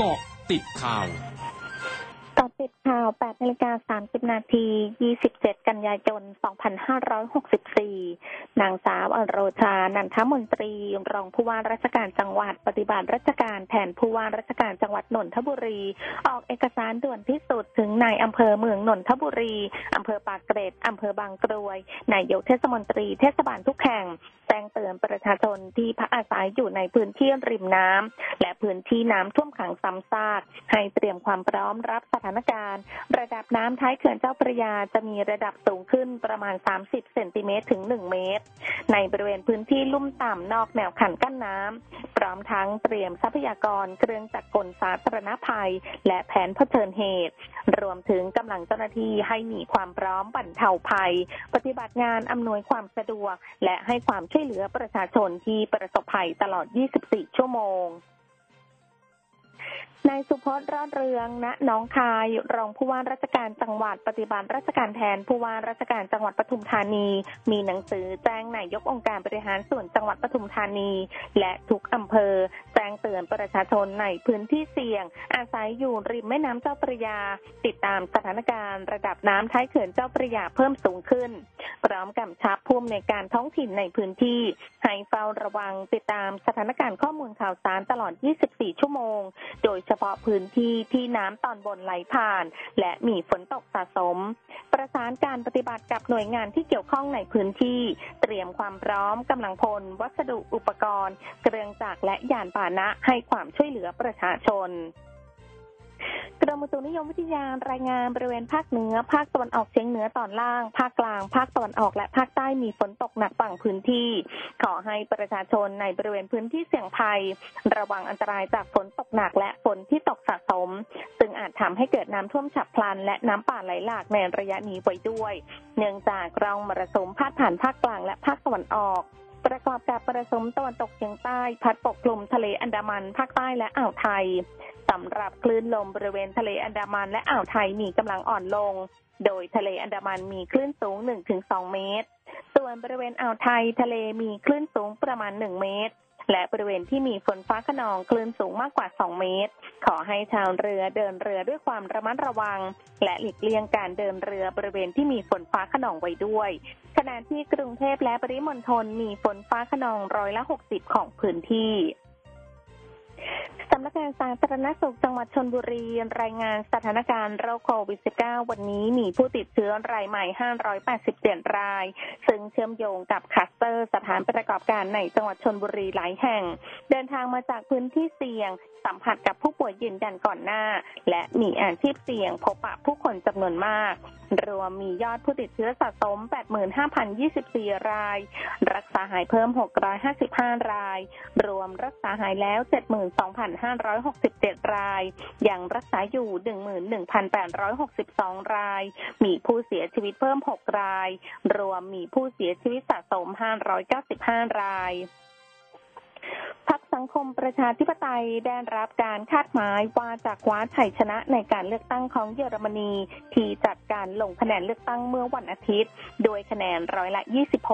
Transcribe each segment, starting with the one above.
กาะติดข่าวกาะติดข่าว 8นาฬิกา30 นาที 27 กันยายน 2564 นางสาวอโรชา นันทมนตรี รองผู้ว่าราชการจังหวัด ปฏิบัติราชการแทนผู้ว่าราชการจังหวัดนนทบุรี ออกเอกสารด่วนที่สุดถึงนายอำเภอเมืองนนทบุรีอำเภอปากเกร็ดอำเภอบางกรวยนายกเทศมนตรีเทศบาลทุกแห่งแจ้งเตือนประชาชนที่พักอาศัยอยู่ในพื้นที่ริมน้ำและพื้นที่น้ำท่วมขังซ้ำซากให้เตรียมความพร้อมรับสถานการณ์ ระดับน้ำท้ายเขื่อนเจ้าพระยาจะมีระดับสูงขึ้นประมาณ 30 เซนติเมตรถึง 1 เมตรในบริเวณพื้นที่ลุ่มต่ำนอกแนวขันกั้นน้ำพร้อมทั้งเตรียมทรัพยากรเครื่องจักรกลสาธารณภัย และแผนเผชิญเหตุ รวมถึงกำลังเจ้าหน้าที่ให้มีความพร้อมบรรเทาภัย ปฏิบัติงานอำนวยความสะดวก และให้ความช่วยเหลือประชาชนที่ประสบภัยตลอด 24 ชั่วโมง นายสุพจน์รอดเรือง ณ น้องคาย รองผู้ว่าราชการจังหวัดปฏิบัติราชการแทนผู้ว่าราชการจังหวัดปทุมธานี มีหนังสือแจ้งนายกองค์การบริหารส่วนจังหวัดปทุมธานี และทุกอำเภอ แจ้งเตือนประชาชนในพื้นที่เสี่ยง อาศัยอยู่ริมแม่น้ำเจ้าพระยา ติดตามสถานการณ์ระดับน้ำท้ายเขื่อนเจ้าพระยาเพิ่มสูงขึ้น พร้อมกำชับผู้อำนวยการท้องถิ่นในพื้นที่ ให้เฝ้าระวังติดตามสถานการณ์ข้อมูลข่าวสารตลอด 24 ชั่วโมง โดยฉพาะพื้นที่ที่น้ำตอนบนไหลผ่าน และมีฝนตกสะสม ประสานการปฏิบัติกับหน่วยงานที่เกี่ยวข้องในพื้นที่ เตรียมความพร้อมกำลังพล วัสดุอุปกรณ์ เครื่องจักรและยานพาหนะให้ความช่วยเหลือประชาชน กรมอุตุนิยมวิทยารายงานบริเวณภาคเหนือ ภาคตะวันออกเฉียงเหนือตอนล่าง ภาคกลาง ภาคตะวันออกและภาคใต้มีฝนตกหนักบางพื้นที่ ขอให้ประชาชนในบริเวณพื้นที่เสี่ยงภัย ระวังอันตรายจากฝนตกหนักและฝนที่ตกสะสม ซึ่งอาจทำให้เกิดน้ำท่วมฉับพลัน และน้ำป่าไหลหลากในระยะนี้ไว้ด้วย เนื่องจากร่องมรสุมพาดผ่านภาคกลางและภาคตะวันออก ประกอบกับประสมตะวันตกเฉียงใต้ พัดปกคลุมทะเลอันดามันภาคใต้และอ่าวไทยสำหรับคลื่นลมบริเวณทะเลอันดามันและอ่าวไทยมีกำลังอ่อนลง โดยทะเลอันดามันมีคลื่นสูง 1-2 เมตร ส่วนบริเวณอ่าวไทยทะเลมีคลื่นสูงประมาณ 1 เมตร และบริเวณที่มีฝนฟ้าขนองคลื่นสูงมากกว่า 2 เมตร ขอให้ชาวเรือเดินเรือด้วยความระมัดระวัง และหลีกเลี่ยงการเดินเรือบริเวณที่มีฝนฟ้าขนองไว้ด้วยขณะที่กรุงเทพและปริมณฑลมีฝนฟ้าขนองร้อยละ 60 ของพื้นที่ สำนักงานสาธารณสุขจังหวัดชนบุรี รายงานสถานการณ์โรคโควิด -19 วันนี้มีผู้ติดเชื้อรายใหม่ 587 ราย ซึ่งเชื่อมโยงกับคลัสเตอร์สถานประกอบการในจังหวัดชนบุรีหลายแห่ง เดินทางมาจากพื้นที่เสี่ยง สัมผัสกับผู้ป่วยยืนยันก่อนหน้า และมีอาชีพเสี่ยงพบปะผู้คนจำนวนมาก รวมมียอดผู้ติดเชื้อสะสม 85,024 ราย รักษาหายเพิ่ม 655 ราย รวมรักษาหายแล้ว 72,567 ราย ยังรักษาอยู่ 11,862 ราย มีผู้เสียชีวิตเพิ่ม 6 ราย รวมมีผู้เสียชีวิตสะสม 595 ราย สังคมประชาธิปไตยได้รับการคาดหมายว่าจะคว้าชัยชนะในการเลือกตั้งของเยอรมนี ที่จัดการลงคะแนนเลือกตั้งเมื่อวันอาทิตย์ โดยคะแนนร้อยละ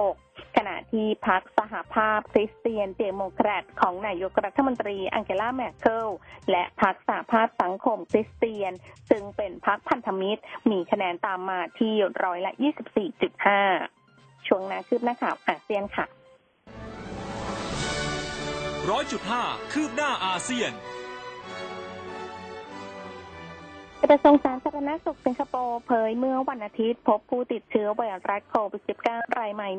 26 ขณะที่พรรคสหภาพคริสเตียนเดโมแครตของนายกรัฐมนตรีอังเกลาแมร์เคิลและพักสหภาพสังคมคริสเตียน ซึ่งเป็นพักพันธมิตร มีคะแนนตามมาที่ร้อยละ 24.5 ช่วงหนาคืบหน้าข่าวอาเซียนค่ะ ร้อยจุดห้าคืบหน้าอาเซียนกระทรวงสาธารณสุขสิงคโปร์เผยเมื่อวันอาทิตย์ พบผู้ติดเชื้อไวรัสโควิด -19 รายใหม่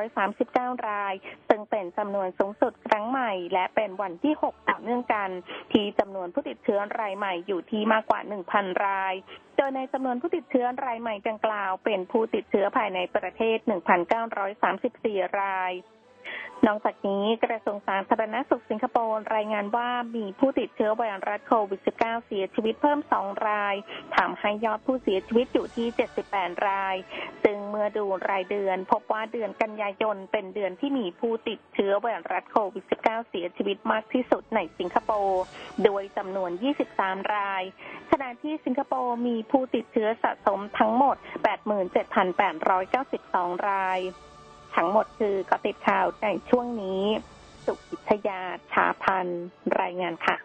1,939 ราย ซึ่งเป็นจำนวนสูงสุดครั้งใหม่ และเป็นวันที่ 6 ต่อเนื่องกัน ที่จำนวนผู้ติดเชื้อรายใหม่อยู่ที่มากกว่า 1,000 รายโดยในจำนวนผู้ติดเชื้อรายใหม่ดังกล่าว เป็นผู้ติดเชื้อภายในประเทศ 1,934 ราย นอกจากนี้กระทรวงสาธารณสุขสิงคโปร์รายงานว่ามีผู้ติดเชื้อไวรัสโควิด -19 เสียชีวิตเพิ่ม 2 รายทำให้ยอดผู้เสียชีวิตอยู่ที่ 78 ราย ซึ่งเมื่อดูรายเดือน พบว่าเดือนกันยายนเป็นเดือนที่มีผู้ติดเชื้อไวรัสโควิด -19 เสียชีวิตมากที่สุดในสิงคโปร์โดยจำนวน 23 รายขณะที่สิงคโปร์มีผู้ติดเชื้อสะสมทั้งหมด 87,892 ราย ทั้งหมดคือกติดข่าวในช่วงนี้ สุกิทยาชาพันรายงานค่ะ